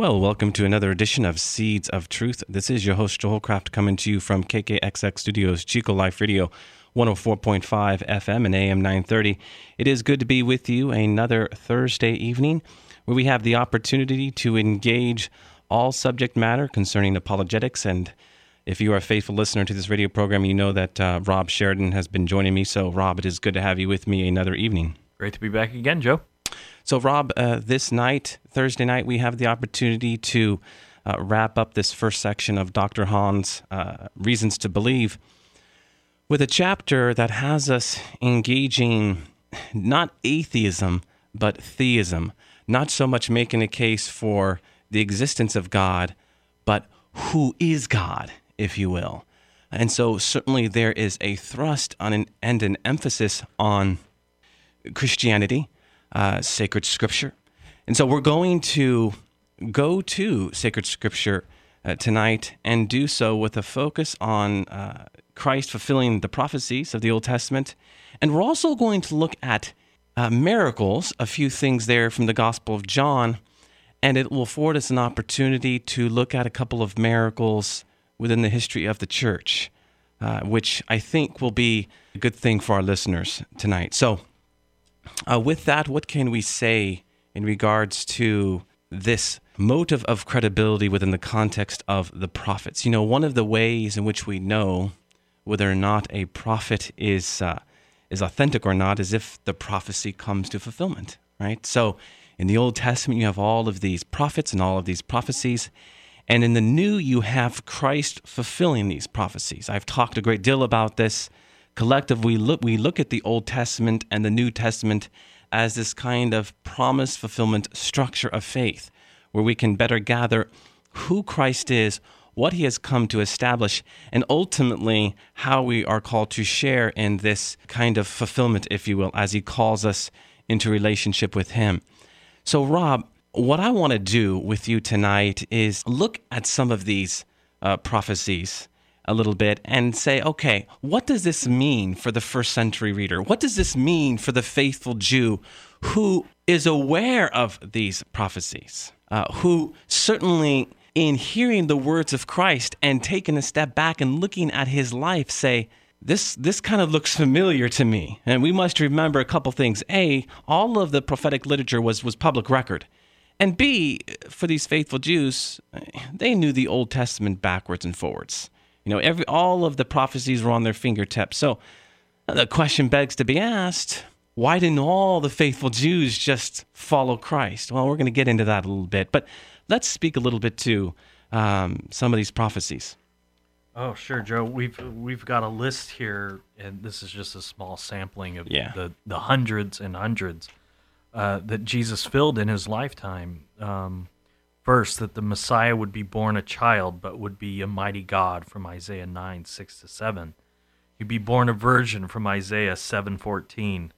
Well, welcome to another edition of Seeds of Truth. This is your host, Joe Holcraft, coming to you from KKXX Studios, Chico Life Radio, 104.5 FM and AM 930. It is good to be with you another Thursday evening where we have the opportunity to engage all subject matter concerning apologetics. And if you are a faithful listener to this radio program, you know that uh, Rob Sheridan has been joining me. So, Rob, it is good to have you with me another evening. Great to be back again, Joe. So, Rob, uh, this night, Thursday night, we have the opportunity to uh, wrap up this first section of Dr. Hahn's uh, Reasons to Believe with a chapter that has us engaging not atheism, but theism. Not so much making a case for the existence of God, but who is God, if you will. And so, certainly, there is a thrust on an, and an emphasis on Christianity uh, sacred scripture. And so we're going to go to sacred scripture uh, tonight and do so with a focus on uh, Christ fulfilling the prophecies of the Old Testament. And we're also going to look at uh, miracles, a few things there from the Gospel of John. And it will afford us an opportunity to look at a couple of miracles within the history of the church, uh, which I think will be a good thing for our listeners tonight. So, uh, with that, what can we say in regards to this motive of credibility within the context of the prophets? You know, one of the ways in which we know whether or not a prophet is uh, is authentic or not is if the prophecy comes to fulfillment, right? So, in the Old Testament, you have all of these prophets and all of these prophecies. And in the New, you have Christ fulfilling these prophecies. I've talked a great deal about this collectively look, we look at the Old Testament and the New Testament as this kind of promise fulfillment structure of faith, where we can better gather who Christ is, what he has come to establish, and ultimately how we are called to share in this kind of fulfillment, if you will, as he calls us into relationship with him. So, Rob, what I want to do with you tonight is look at some of these uh, prophecies a little bit and say, okay, what does this mean for the first century reader? What does this mean for the faithful Jew who is aware of these prophecies, uh, who certainly in hearing the words of Christ and taking a step back and looking at his life say, this this kind of looks familiar to me. And we must remember a couple things. A, all of the prophetic literature was was public record. And B, for these faithful Jews, they knew the Old Testament backwards and forwards. You know, every all of the prophecies were on their fingertips. So the question begs to be asked why didn't all the faithful Jews just follow Christ? Well, we're going to get into that a little bit, but let's speak a little bit to um, some of these prophecies. Oh, sure, Joe. We've we've got a list here, and this is just a small sampling of yeah. the the hundreds and hundreds uh, that Jesus filled in his lifetime. Um, First, that the Messiah would be born a child, but would be a mighty God from Isaiah 9, 6 to 7. He'd be born a virgin from Isaiah 7, 14.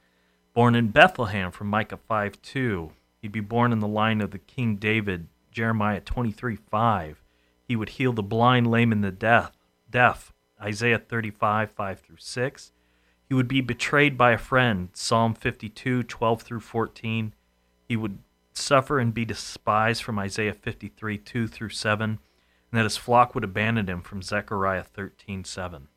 Born in Bethlehem from Micah 5, 2. He'd be born in the line of the King David, Jeremiah 23, 5. He would heal the blind, lame, and the deaf, deaf Isaiah 35, 5 through 6. He would be betrayed by a friend, Psalm 52, 12 through 14. He would suffer and be despised from Isaiah 53 2 through 7, and that his flock would abandon him from Zechariah 13 7.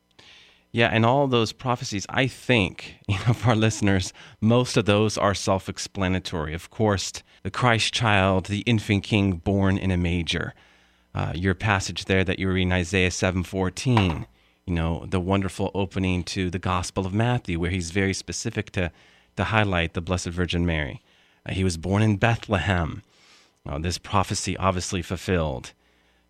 Yeah, and all those prophecies, I think, you know, for our listeners, most of those are self explanatory. Of course, the Christ child, the infant king born in a manger. Uh, your passage there that you read in Isaiah 7:14, you know, the wonderful opening to the Gospel of Matthew, where he's very specific to, to highlight the Blessed Virgin Mary. Uh, he was born in Bethlehem. This prophecy obviously fulfilled.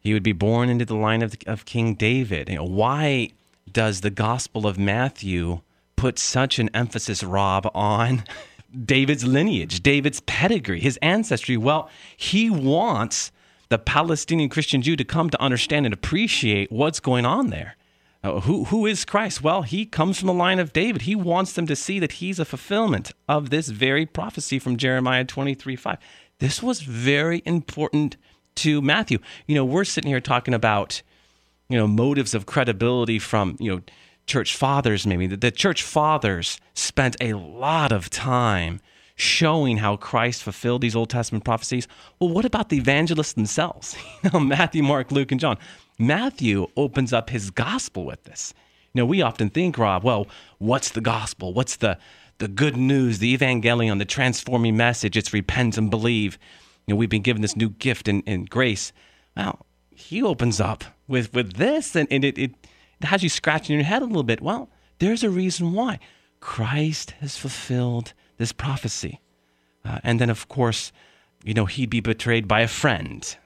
He would be born into the line of, of King David. You know, why does the Gospel of Matthew put such an emphasis, Rob, on David's lineage, David's pedigree, his ancestry? Well, he wants the Palestinian Christian Jew to come to understand and appreciate what's going on there. Uh, who, who is Christ? Well, he comes from the line of David. He wants them to see that he's a fulfillment of this very prophecy from Jeremiah 23 5. This was very important to Matthew. You know, we're sitting here talking about, you know, motives of credibility from, you know, church fathers, maybe. The, the church fathers spent a lot of time showing how Christ fulfilled these Old Testament prophecies. Well, what about the evangelists themselves? You know, Matthew, Mark, Luke, and John. Matthew opens up his gospel with this. You know, we often think, Rob, well, what's the gospel? What's the the good news, the evangelion, the transforming message? It's repent and believe. You know, we've been given this new gift and, and grace. Well, he opens up with with this, and, and it, it has you scratching your head a little bit. Well, there's a reason why. Christ has fulfilled this prophecy. Uh, and then, of course, you know, he'd be betrayed by a friend,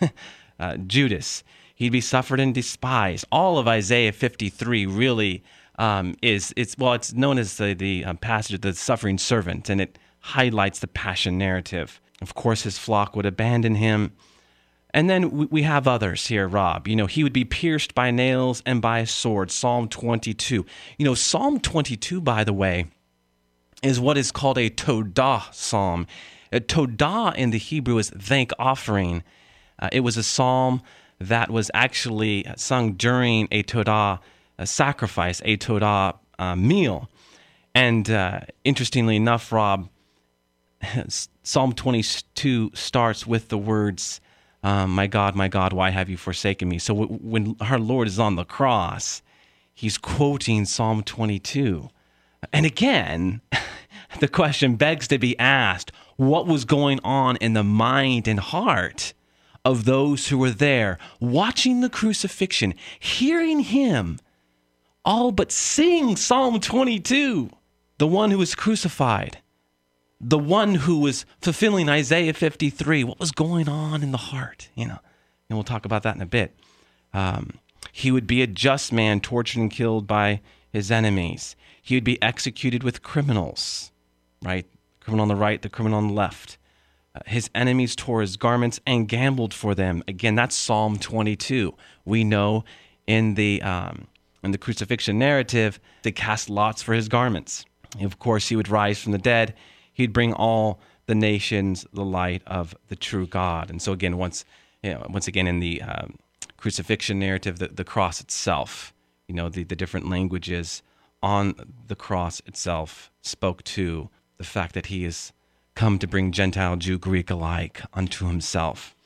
uh, Judas. He'd be suffered and despised. All of Isaiah 53 really um, is, it's, well, it's known as the, the um, passage of the suffering servant, and it highlights the passion narrative. Of course, his flock would abandon him. And then we have others here, Rob. You know, he would be pierced by nails and by a sword. Psalm 22. You know, Psalm 22, by the way, is what is called a Todah psalm. A Todah in the Hebrew is thank offering. Uh, it was a psalm that was actually sung during a Todah a sacrifice, a Todah uh, meal. And uh, interestingly enough, Rob, Psalm 22 starts with the words, um, My God, my God, why have you forsaken me? So w- when our Lord is on the cross, he's quoting Psalm 22. And again, the question begs to be asked what was going on in the mind and heart of those who were there watching the crucifixion, hearing him all but sing Psalm 22, the one who was crucified, the one who was fulfilling Isaiah 53. What was going on in the heart? You know, and we'll talk about that in a bit. Um, he would be a just man, tortured and killed by his enemies. He would be executed with criminals, right? Criminal on the right, the criminal on the left. His enemies tore his garments and gambled for them. Again, that's Psalm 22. We know in the um, in the crucifixion narrative, they cast lots for his garments. Of course, he would rise from the dead. He'd bring all the nations the light of the true God. And so, again, once you know, once again in the um, crucifixion narrative, the, the cross itself, you know, the, the different languages on the cross itself spoke to the fact that he is come to bring Gentile, Jew, Greek alike unto himself.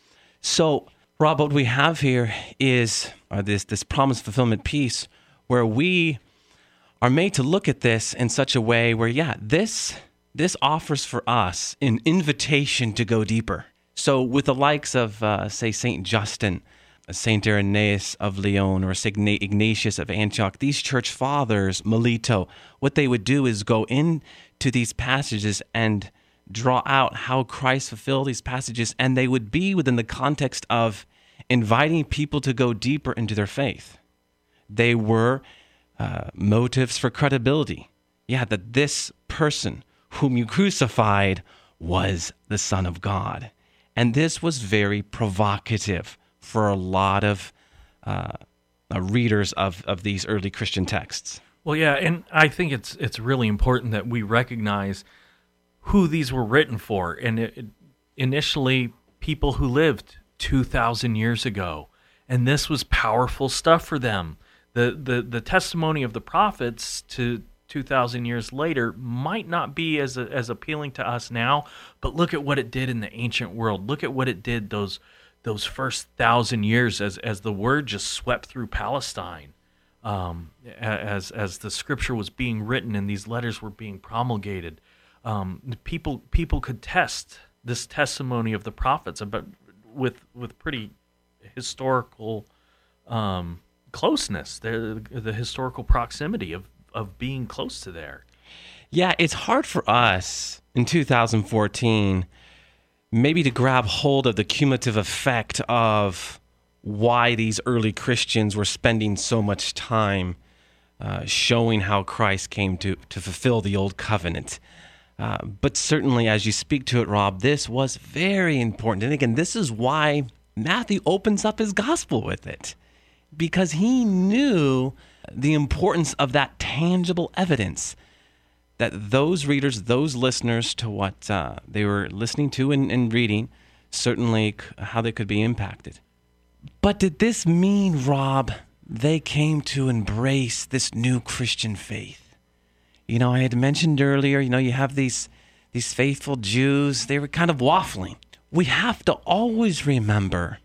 So, Rob, what we have here is this this promise fulfillment piece where we are made to look at this in such a way where, yeah, this this offers for us an invitation to go deeper. So, with the likes of, uh, say, Saint Justin, Saint Irenaeus of Lyon, or Saint Ignatius of Antioch, these church fathers, Melito, what they would do is go into these passages and draw out how Christ fulfilled these passages, and they would be within the context of inviting people to go deeper into their faith. They were uh, motives for credibility. Yeah, that this person whom you crucified was the Son of God. And this was very provocative for a lot of uh, uh, readers of, of these early Christian texts. Well, yeah, and I think it's it's really important that we recognize who these were written for. And it, it, initially, people who lived 2,000 years ago. And this was powerful stuff for them. The, the, the testimony of the prophets to 2,000 years later might not be as, as appealing to us now, but look at what it did in the ancient world. Look at what it did those, those first thousand years as, as the word just swept through Palestine. Um, as, as the scripture was being written and these letters were being promulgated um, people people could test this testimony of the prophets about with with pretty historical um, closeness, the the historical proximity of of being close to there. Yeah, it's hard for us in 2014 maybe to grab hold of the cumulative effect of why these early Christians were spending so much time uh, showing how Christ came to, to fulfill the old covenant. Uh, but certainly, as you speak to it, Rob, this was very important. And again, this is why Matthew opens up his gospel with it, because he knew the importance of that tangible evidence that those readers, those listeners to what uh, they were listening to and, and reading, certainly how they could be impacted. But did this mean, Rob, they came to embrace this new Christian faith? You know, I had mentioned earlier, you know, you have these these faithful Jews, they were kind of waffling. We have to always remember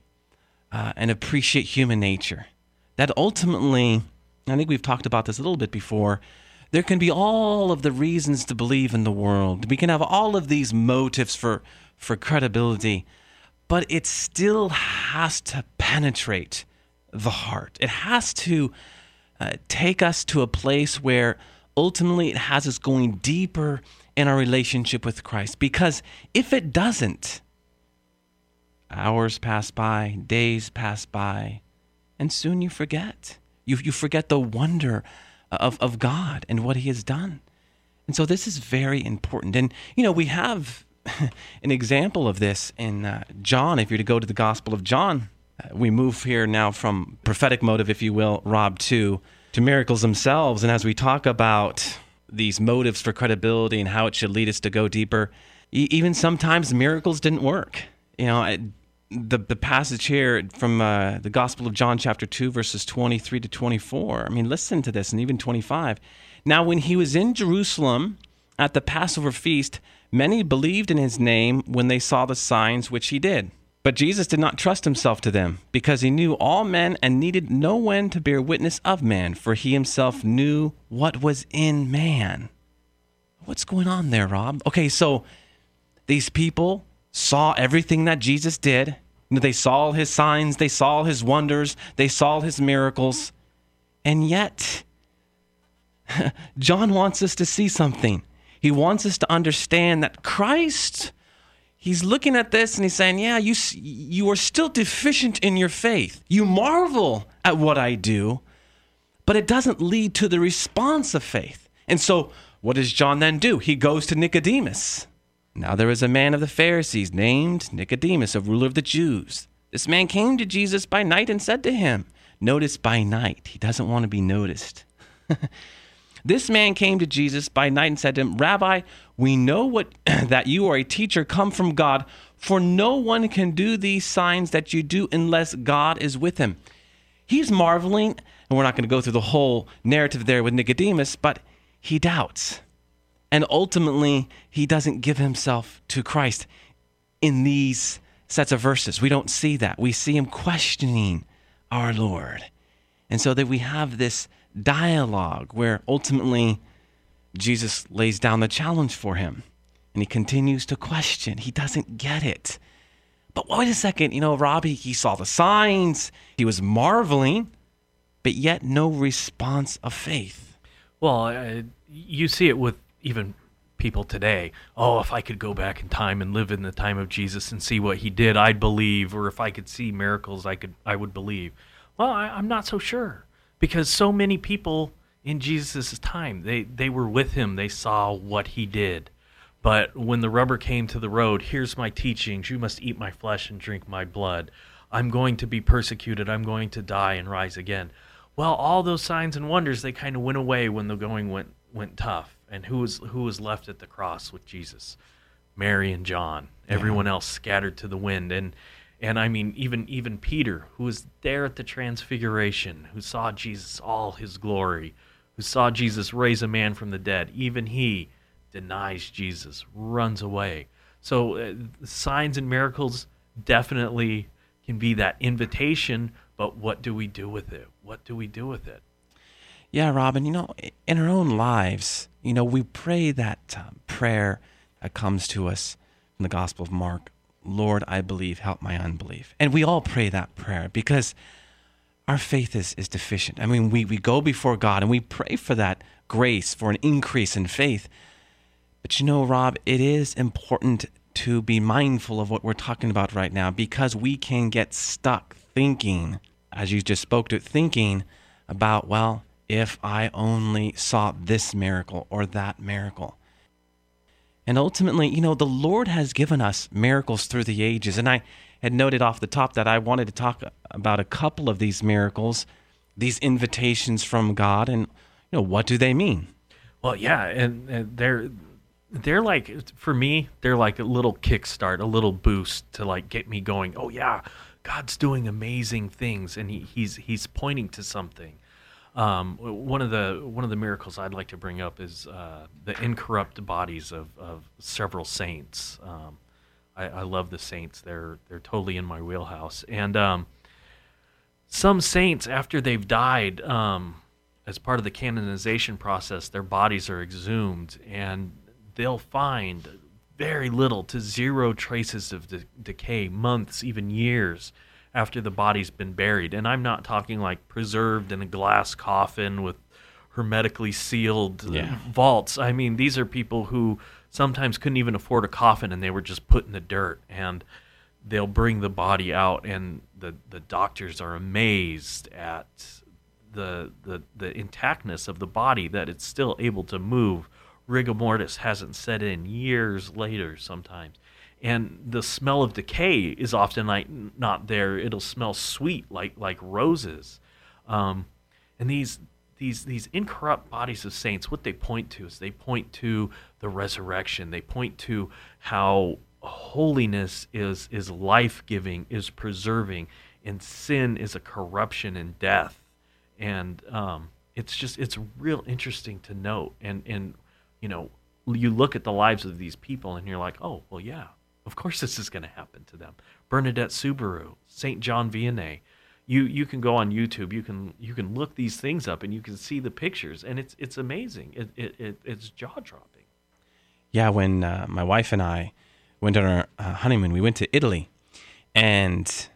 uh, and appreciate human nature. That ultimately, I think we've talked about this a little bit before, there can be all of the reasons to believe in the world. We can have all of these motives for, for credibility, but it still has to penetrate the heart. It has to uh, take us to a place where ultimately it has us going deeper in our relationship with Christ. Because if it doesn't, hours pass by, days pass by, and soon you forget. You, you forget the wonder of, of God and what He has done. And so this is very important. And, you know, we have an example of this in uh, John. If you're to go to the Gospel of John, uh, we move here now from prophetic motive, if you will, Rob, to, to miracles themselves. And as we talk about these motives for credibility and how it should lead us to go deeper, e- even sometimes miracles didn't work. You know, the the passage here from uh, the Gospel of John, chapter two, verses twenty three to twenty four. I mean, listen to this, and even twenty five. Now, when he was in Jerusalem at the Passover feast, many believed in his name when they saw the signs which he did. But Jesus did not trust himself to them, because he knew all men and needed no one to bear witness of man, for he himself knew what was in man. What's going on there, Rob? Okay, so these people saw everything that Jesus did. They saw all his signs, they saw his wonders, they saw his miracles. And yet, John wants us to see something. He wants us to understand that Christ, he's looking at this and he's saying, Yeah, you, you are still deficient in your faith. You marvel at what I do, but it doesn't lead to the response of faith. And so, what does John then do? He goes to Nicodemus. Now there was a man of the Pharisees named Nicodemus, a ruler of the Jews. This man came to Jesus by night and said to him, Notice by night. He doesn't want to be noticed. this man came to Jesus by night and said to him, Rabbi, we know what that you are a teacher come from God, for no one can do these signs that you do unless God is with him. He's marveling, and we're not going to go through the whole narrative there with Nicodemus, but he doubts. And ultimately, he doesn't give himself to Christ in these sets of verses. We don't see that. We see him questioning our Lord. And so that we have this dialogue where ultimately Jesus lays down the challenge for him and he continues to question. He doesn't get it. But wait a second, you know, Robbie, he saw the signs, he was marveling, but yet no response of faith. Well, uh, you see it with even people today, oh, if I could go back in time and live in the time of Jesus and see what he did, I'd believe, or if I could see miracles, I could, I would believe. Well, I, I'm not so sure because so many people in Jesus' time, they, they were with him, they saw what he did. But when the rubber came to the road, here's my teachings you must eat my flesh and drink my blood. I'm going to be persecuted, I'm going to die and rise again. Well, all those signs and wonders, they kind of went away when the going went, went tough and who was who was left at the cross with Jesus? Mary and John. Everyone yeah. else scattered to the wind and and I mean even even Peter who was there at the transfiguration, who saw Jesus all his glory, who saw Jesus raise a man from the dead, even he denies Jesus, runs away. So uh, signs and miracles definitely can be that invitation, but what do we do with it? What do we do with it? Yeah, Robin, you know, in our own lives, you know, we pray that um, prayer that comes to us in the Gospel of Mark Lord, I believe, help my unbelief. And we all pray that prayer because our faith is, is deficient. I mean, we, we go before God and we pray for that grace, for an increase in faith. But you know, Rob, it is important to be mindful of what we're talking about right now because we can get stuck thinking, as you just spoke to, thinking about, well, if I only saw this miracle or that miracle. And ultimately, you know, the Lord has given us miracles through the ages. And I had noted off the top that I wanted to talk about a couple of these miracles these invitations from God, and you know what do they mean? Well, yeah, and, and they're they're like for me, they're like a little kickstart, a little boost to like get me going. Oh yeah, God's doing amazing things, and he, he's he's pointing to something. Um, one of the one of the miracles I'd like to bring up is uh, the incorrupt bodies of, of several saints. Um, I, I, love the saints; they're they're totally in my wheelhouse. And um, some saints, after they've died, um, as part of the canonization process, their bodies are exhumed, and they'll find very little to zero traces of de- decay, months, even years after the body's been buried. And I'm not talking like preserved in a glass coffin with hermetically sealed yeah. vaults. I mean, these are people who sometimes couldn't even afford a coffin and they were just put in the dirt and they'll bring the body out and the, the doctors are amazed at the, the the intactness of the body that it's still able to move rigor mortis hasn't set in years later sometimes and the smell of decay is often like not there. It'll smell sweet like like roses. Um, and these these these incorrupt bodies of saints what they point to is they point to the resurrection. They point to how holiness is is life-giving is preserving and sin is a corruption and death. And um, it's just it's real interesting to note. And and you know, you look at the lives of these people and you're like, oh, well, yeah, of course this is going to happen to them. Bernadette Soubirous, Saint John Vianney. You you can go on YouTube. You can you can look these things up and you can see the pictures, and it's it's amazing. It, it, it it's jaw dropping. Yeah, when uh, my wife and I went on our uh, honeymoon, we went to Italy, and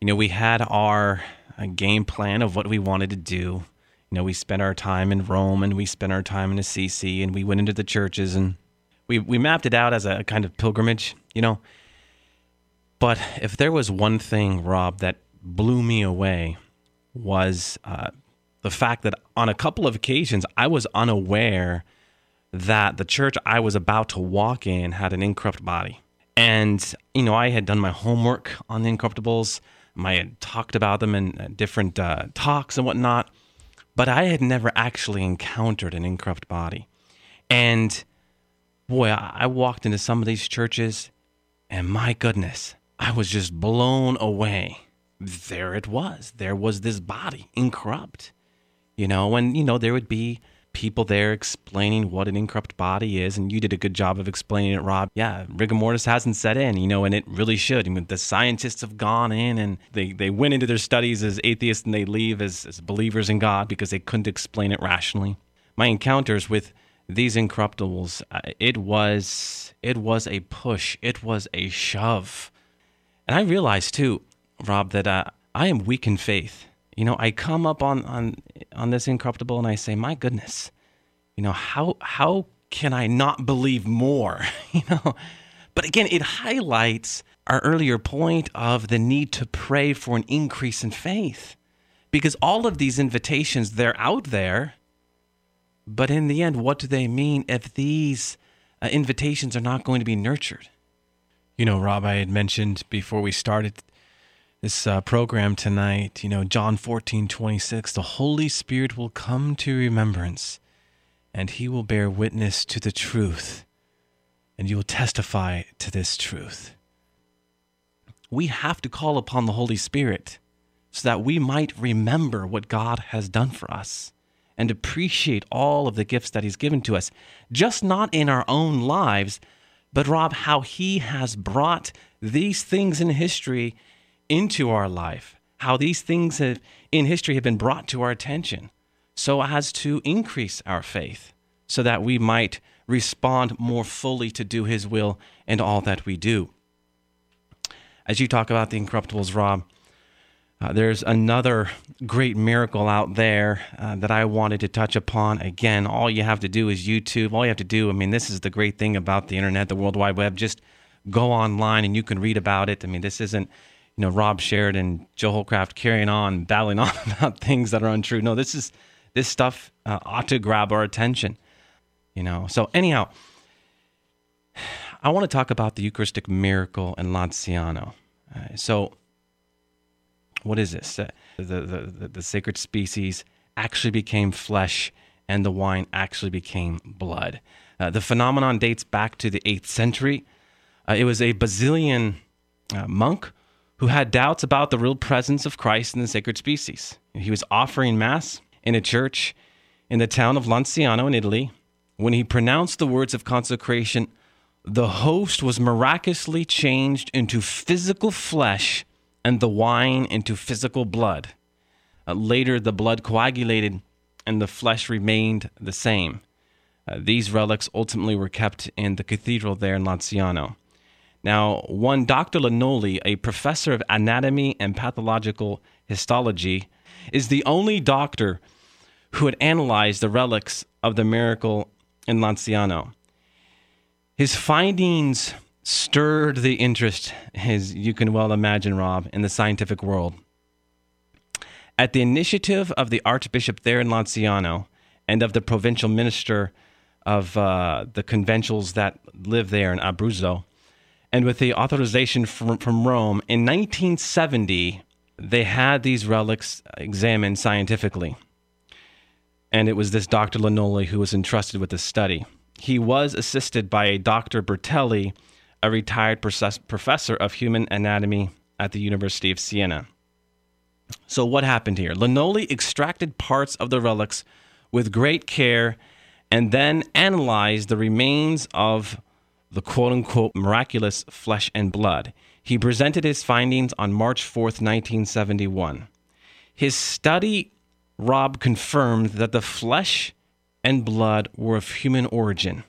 you know we had our uh, game plan of what we wanted to do you know, we spent our time in Rome and we spent our time in Assisi and we went into the churches and we, we mapped it out as a kind of pilgrimage, you know. But if there was one thing, Rob, that blew me away was uh, the fact that on a couple of occasions I was unaware that the church I was about to walk in had an incorrupt body. And, you know, I had done my homework on the incorruptibles. I had talked about them in uh, different uh, talks and whatnot but I had never actually encountered an incorrupt body. And boy, I walked into some of these churches, and my goodness, I was just blown away. There it was. There was this body, incorrupt. You know, and, you know, there would be people there explaining what an incorrupt body is, and you did a good job of explaining it, Rob. Yeah, rigor mortis hasn't set in, you know, and it really should. I mean, the scientists have gone in and they, they went into their studies as atheists and they leave as, as believers in God because they couldn't explain it rationally. My encounters with these incorruptibles, uh, it was it was a push, it was a shove, and I realized too, Rob, that uh, I am weak in faith you know, I come up on on on this incorruptible and I say, "My goodness, you know, how how can I not believe more?" you know, but again, it highlights our earlier point of the need to pray for an increase in faith. Because all of these invitations, they're out there, but in the end, what do they mean if these uh, invitations are not going to be nurtured? You know, Rob, I had mentioned before we started this uh, program tonight, you know, John 14, 26, the Holy Spirit will come to remembrance and he will bear witness to the truth and you will testify to this truth. We have to call upon the Holy Spirit so that we might remember what God has done for us and appreciate all of the gifts that He's given to us, just not in our own lives, but Rob, how He has brought these things in history into our life, how these things have, in history have been brought to our attention so as to increase our faith, so that we might respond more fully to do His will in all that we do. As you talk about the incorruptibles, Rob, uh, there's another great miracle out there uh, that I wanted to touch upon. Again, all you have to do is YouTube. All you have to do, I mean, this is the great thing about the internet, the World Wide Web. Just go online and you can read about it. I mean, this isn't you know Rob Sheridan, Joe Holcraft carrying on, battling on about things that are untrue. No, this is this stuff uh, ought to grab our attention. You know. So anyhow, I want to talk about the Eucharistic miracle in Lanciano. Uh, so what is this? The, the, the, the sacred species actually became flesh and the wine actually became blood. Uh, the phenomenon dates back to the 8th century. Uh, it was a Basilian uh, monk who had doubts about the real presence of Christ in the sacred species. He was offering Mass in a church in the town of Lanciano in Italy. When he pronounced the words of consecration, the host was miraculously changed into physical flesh and the wine into physical blood. Uh, later, the blood coagulated and the flesh remained the same. Uh, these relics ultimately were kept in the cathedral there in Lanciano. Now, one Dr. Linoli, a professor of anatomy and pathological histology, is the only doctor who had analyzed the relics of the miracle in Lanciano. His findings stirred the interest, as you can well imagine, Rob, in the scientific world. At the initiative of the Archbishop there in Lanciano and of the provincial minister of uh, the conventuals that live there in Abruzzo, and with the authorization from, from Rome, in 1970, they had these relics examined scientifically. And it was this Dr. Linoli who was entrusted with the study. He was assisted by a Dr. Bertelli, a retired professor of human anatomy at the University of Siena. So, what happened here? Linoli extracted parts of the relics with great care and then analyzed the remains of the quote unquote miraculous flesh and blood. He presented his findings on March 4th, 1971. His study, Rob, confirmed that the flesh and blood were of human origin.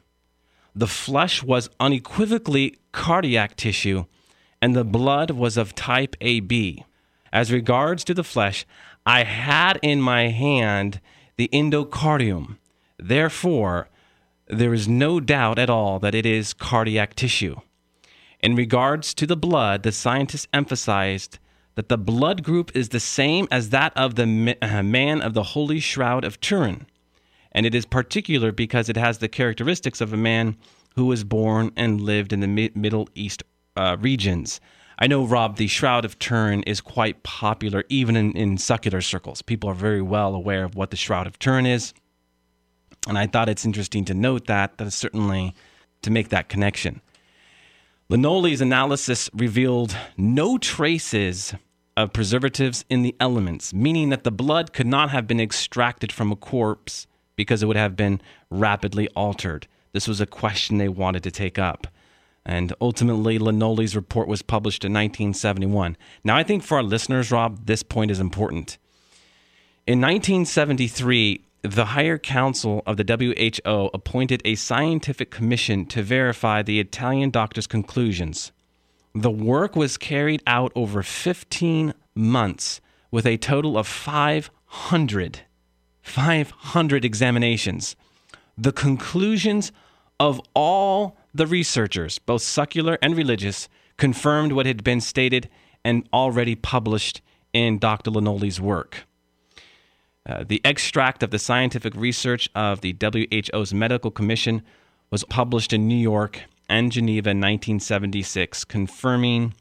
The flesh was unequivocally cardiac tissue, and the blood was of type AB. As regards to the flesh, I had in my hand the endocardium. Therefore, there is no doubt at all that it is cardiac tissue. In regards to the blood, the scientists emphasized that the blood group is the same as that of the uh, man of the Holy Shroud of Turin, and it is particular because it has the characteristics of a man who was born and lived in the Middle East uh, regions. I know, Rob, the Shroud of Turin is quite popular even in, in secular circles. People are very well aware of what the Shroud of Turin is. And I thought it's interesting to note that, that is certainly to make that connection. Linoli's analysis revealed no traces of preservatives in the elements, meaning that the blood could not have been extracted from a corpse because it would have been rapidly altered. This was a question they wanted to take up. And ultimately, Linoli's report was published in 1971. Now, I think for our listeners, Rob, this point is important. In 1973, the higher council of the WHO appointed a scientific commission to verify the Italian doctor's conclusions. The work was carried out over 15 months with a total of 500 500 examinations. The conclusions of all the researchers, both secular and religious, confirmed what had been stated and already published in Dr. Linoli's work. Uh, the extract of the scientific research of the WHO's Medical Commission was published in New York and Geneva in 1976, confirming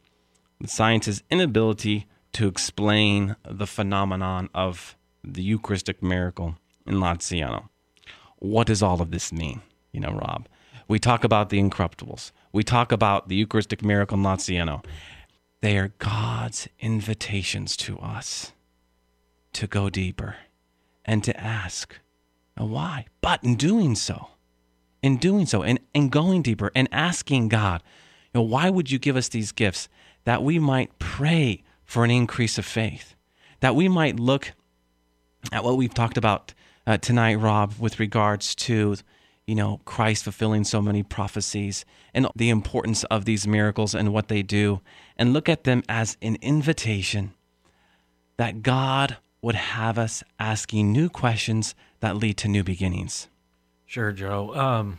the science's inability to explain the phenomenon of the Eucharistic miracle in Lanciano. What does all of this mean? You know, Rob, we talk about the incorruptibles. We talk about the Eucharistic miracle in Lanciano. They are God's invitations to us to go deeper and to ask why. But in doing so, in doing so, and, and going deeper and asking God, you know, why would you give us these gifts? That we might pray for an increase of faith, that we might look at what we've talked about uh, tonight, Rob, with regards to, you know, Christ fulfilling so many prophecies and the importance of these miracles and what they do, and look at them as an invitation that God would have us asking new questions that lead to new beginnings. Sure, Joe. Um,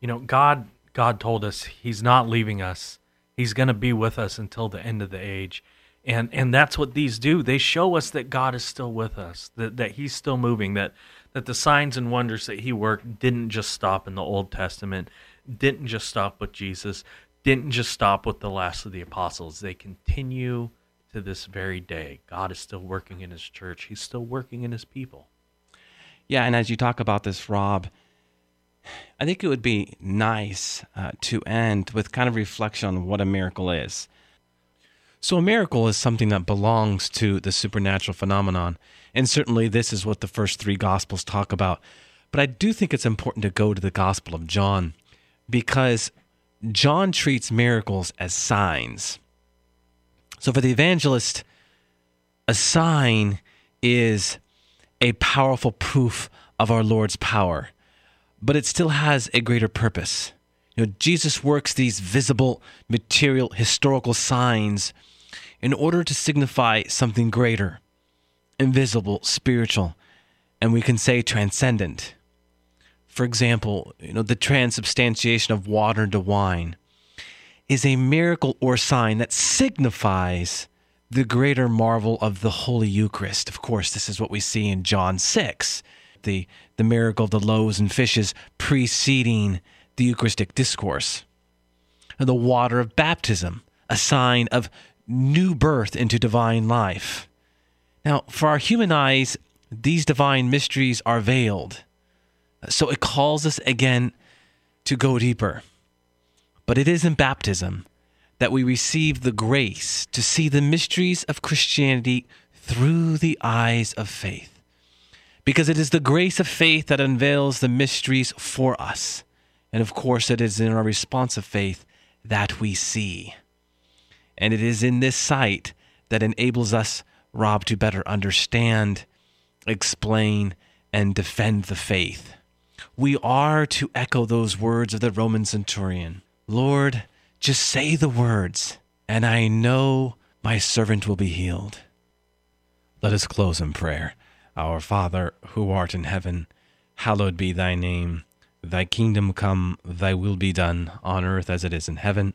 you know, God God told us He's not leaving us. He's going to be with us until the end of the age, and and that's what these do. They show us that God is still with us, that that He's still moving, that that the signs and wonders that He worked didn't just stop in the Old Testament, didn't just stop with Jesus, didn't just stop with the last of the apostles. They continue to this very day. God is still working in his church, he's still working in his people. Yeah, and as you talk about this, Rob, I think it would be nice uh, to end with kind of reflection on what a miracle is. So, a miracle is something that belongs to the supernatural phenomenon. And certainly, this is what the first three Gospels talk about. But I do think it's important to go to the Gospel of John because John treats miracles as signs. So, for the evangelist, a sign is a powerful proof of our Lord's power, but it still has a greater purpose. You know, Jesus works these visible, material, historical signs in order to signify something greater, invisible, spiritual, and we can say transcendent. For example, you know, the transubstantiation of water into wine is a miracle or sign that signifies the greater marvel of the Holy Eucharist. Of course, this is what we see in John 6, the, the miracle of the loaves and fishes preceding the Eucharistic discourse. And the water of baptism, a sign of new birth into divine life. Now, for our human eyes, these divine mysteries are veiled. So it calls us again to go deeper. But it is in baptism that we receive the grace to see the mysteries of Christianity through the eyes of faith. Because it is the grace of faith that unveils the mysteries for us. And of course, it is in our response of faith that we see. And it is in this sight that enables us, Rob, to better understand, explain, and defend the faith. We are to echo those words of the Roman centurion Lord, just say the words, and I know my servant will be healed. Let us close in prayer. Our Father, who art in heaven, hallowed be thy name. Thy kingdom come, thy will be done, on earth as it is in heaven.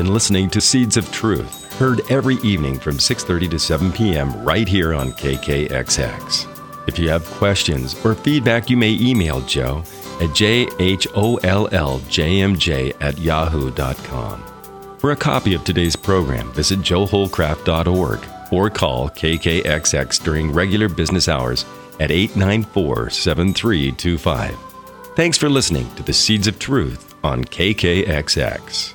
been listening to Seeds of Truth, heard every evening from 6:30 to 7 p.m. right here on KKXX. If you have questions or feedback, you may email Joe at jholljmj at yahoo.com. For a copy of today's program, visit joeholcraft.org or call KKXX during regular business hours at 894 7325. Thanks for listening to the Seeds of Truth on KKXX.